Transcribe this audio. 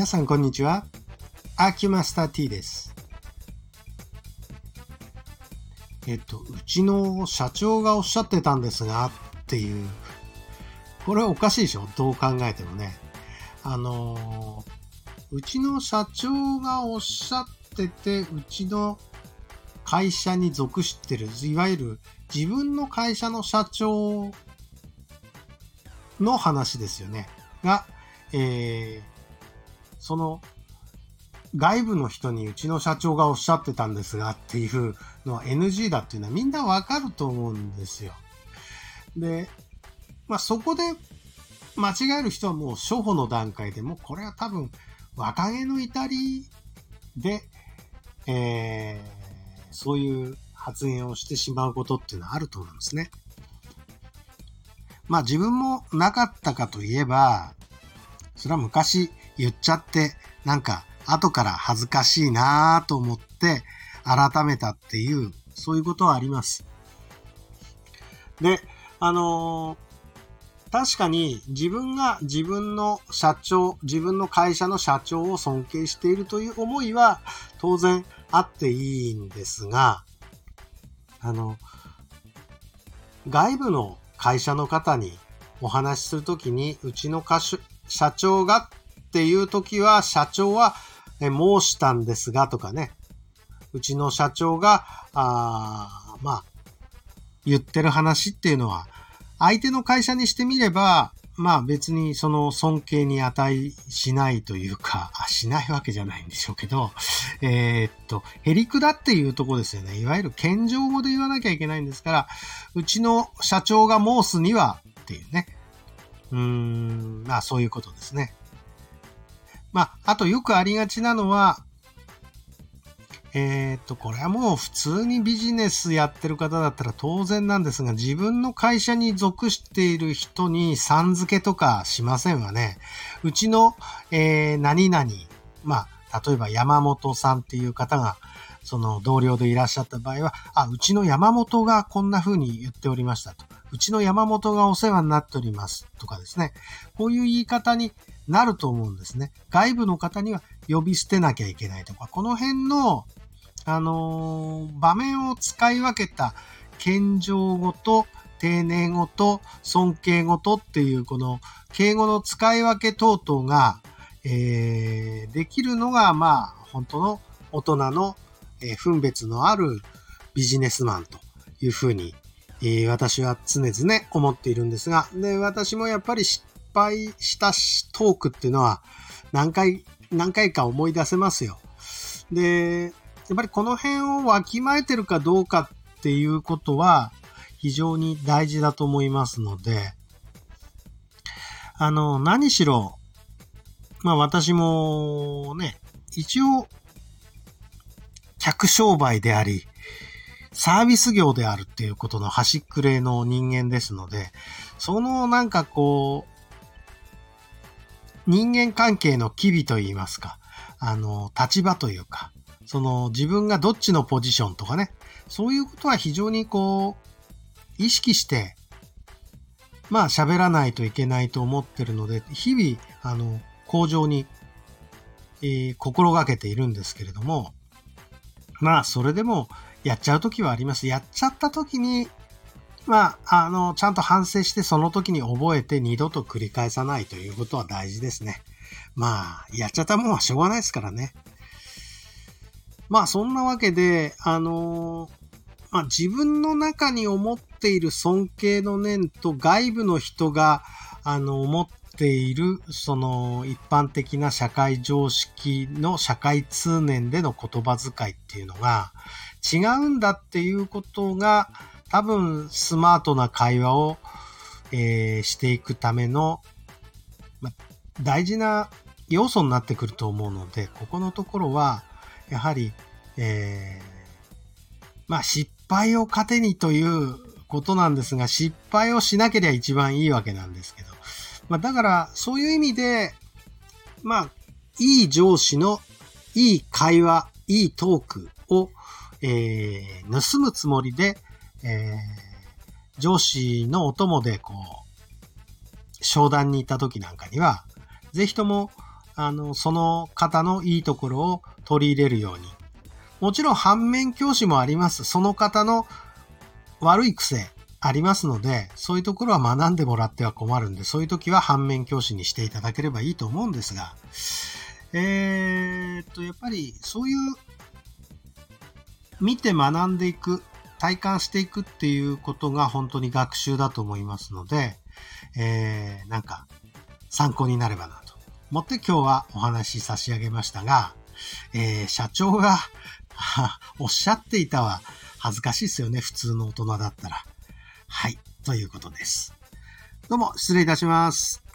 皆さんこんにちは。アーキュマスター T です。えっと、うちの社長がおっしゃってたんですが、っていう。これはおかしいでしょ？どう考えてもね。あのうちの社長がおっしゃってて、うちの会社に属してる、いわゆる自分の会社の社長の話ですよね。が、えー、その外部の人にうちの社長がおっしゃってたんですがっていうのは NG だっていうのはみんなわかると思うんですよ。で、まあそこで間違える人はもう初歩の段階でもうこれは多分若気の至りで、えー、そういう発言をしてしまうことっていうのはあると思うんですね。まあ自分もなかったかといえば、それは昔言っちゃって、なんか後から恥ずかしいなぁと思って改めたっていう、そういうことはあります。で、あのー確かに自分が自分の社長、自分の会社の社長を尊敬しているという思いは当然あっていいんですが、あの、外部の会社の方にお話しするときに、うちの社社長がっていうときは、社長はえ申したんですがとかね、うちの社長が、あまあ、言ってる話っていうのは、相手の会社にしてみれば、まあ別にその尊敬に値しないというか、しないわけじゃないんでしょうけど、えー、っと、へりくだっていうとこですよね。いわゆる謙譲語で言わなきゃいけないんですから、うちの社長が申すにはっていうね。うーん、まあそういうことですね。まあ、あとよくありがちなのは、えーっと、これはもう普通にビジネスやってる方だったら当然なんですが、自分の会社に属している人にさん付けとかしませんわね。うちの、えー、何々、まあ、例えば山本さんっていう方が、その同僚でいらっしゃった場合は、あ、うちの山本がこんな風に言っておりましたと。うちの山本がお世話になっておりますとかですね。こういう言い方になると思うんですね。外部の方には呼び捨てなきゃいけないとか、この辺のあのー場面を使い分けた謙譲語と丁寧語と尊敬語とっていうこの敬語の使い分け等々が、えーできるのがまあ本当の大人の、えー分別のあるビジネスマンというふうに、えー私は常々思っているんですが、で、私もやっぱり失敗したしトークっていうのは何回、何回か思い出せますよ。で、やっぱりこの辺をわきまえてるかどうかっていうことは非常に大事だと思いますので、あの、何しろ、まあ私もね、一応、客商売であり、サービス業であるっていうことの端っくれの人間ですので、そのなんかこう、人間関係の機微といいますか、あの、立場というか、その自分がどっちのポジションとかね、そういうことは非常にこう、意識して、まあ喋らないといけないと思ってるので、日々、あの、向上に、えー心がけているんですけれども、まあそれでもやっちゃうときはあります。やっちゃったときに、まあ、あの、ちゃんと反省してその時に覚えて二度と繰り返さないということは大事ですね。まあ、やっちゃったもんはしょうがないですからね。まあそんなわけで、あのまあ自分の中に思っている尊敬の念と外部の人が、あの、思っている、その一般的な社会常識の社会通念での言葉遣いっていうのが違うんだっていうことが多分スマートな会話を、えーしていくための、ま大事な要素になってくると思うので、ここのところは、やはり、えーまあ失敗を糧にということなんですが、失敗をしなければ一番いいわけなんですけど。まあだから、そういう意味で、まあ、いい上司のいい会話、いいトークを、えー盗むつもりで、えー上司のお供でこう、商談に行った時なんかには、ぜひとも、あの、その方のいいところを取り入れるように。もちろん反面教師もあります。その方の悪い癖ありますので、そういうところは学んでもらっては困るんで、そういう時は反面教師にしていただければいいと思うんですが、えー、っと、やっぱりそういう見て学んでいく、体感していくっていうことが本当に学習だと思いますので、えー、なんか参考になればなと思って今日はお話し差し上げましたが、えー、社長が おっしゃっていたは恥ずかしいですよね。普通の大人だったら。はい。ということです。どうも失礼いたします。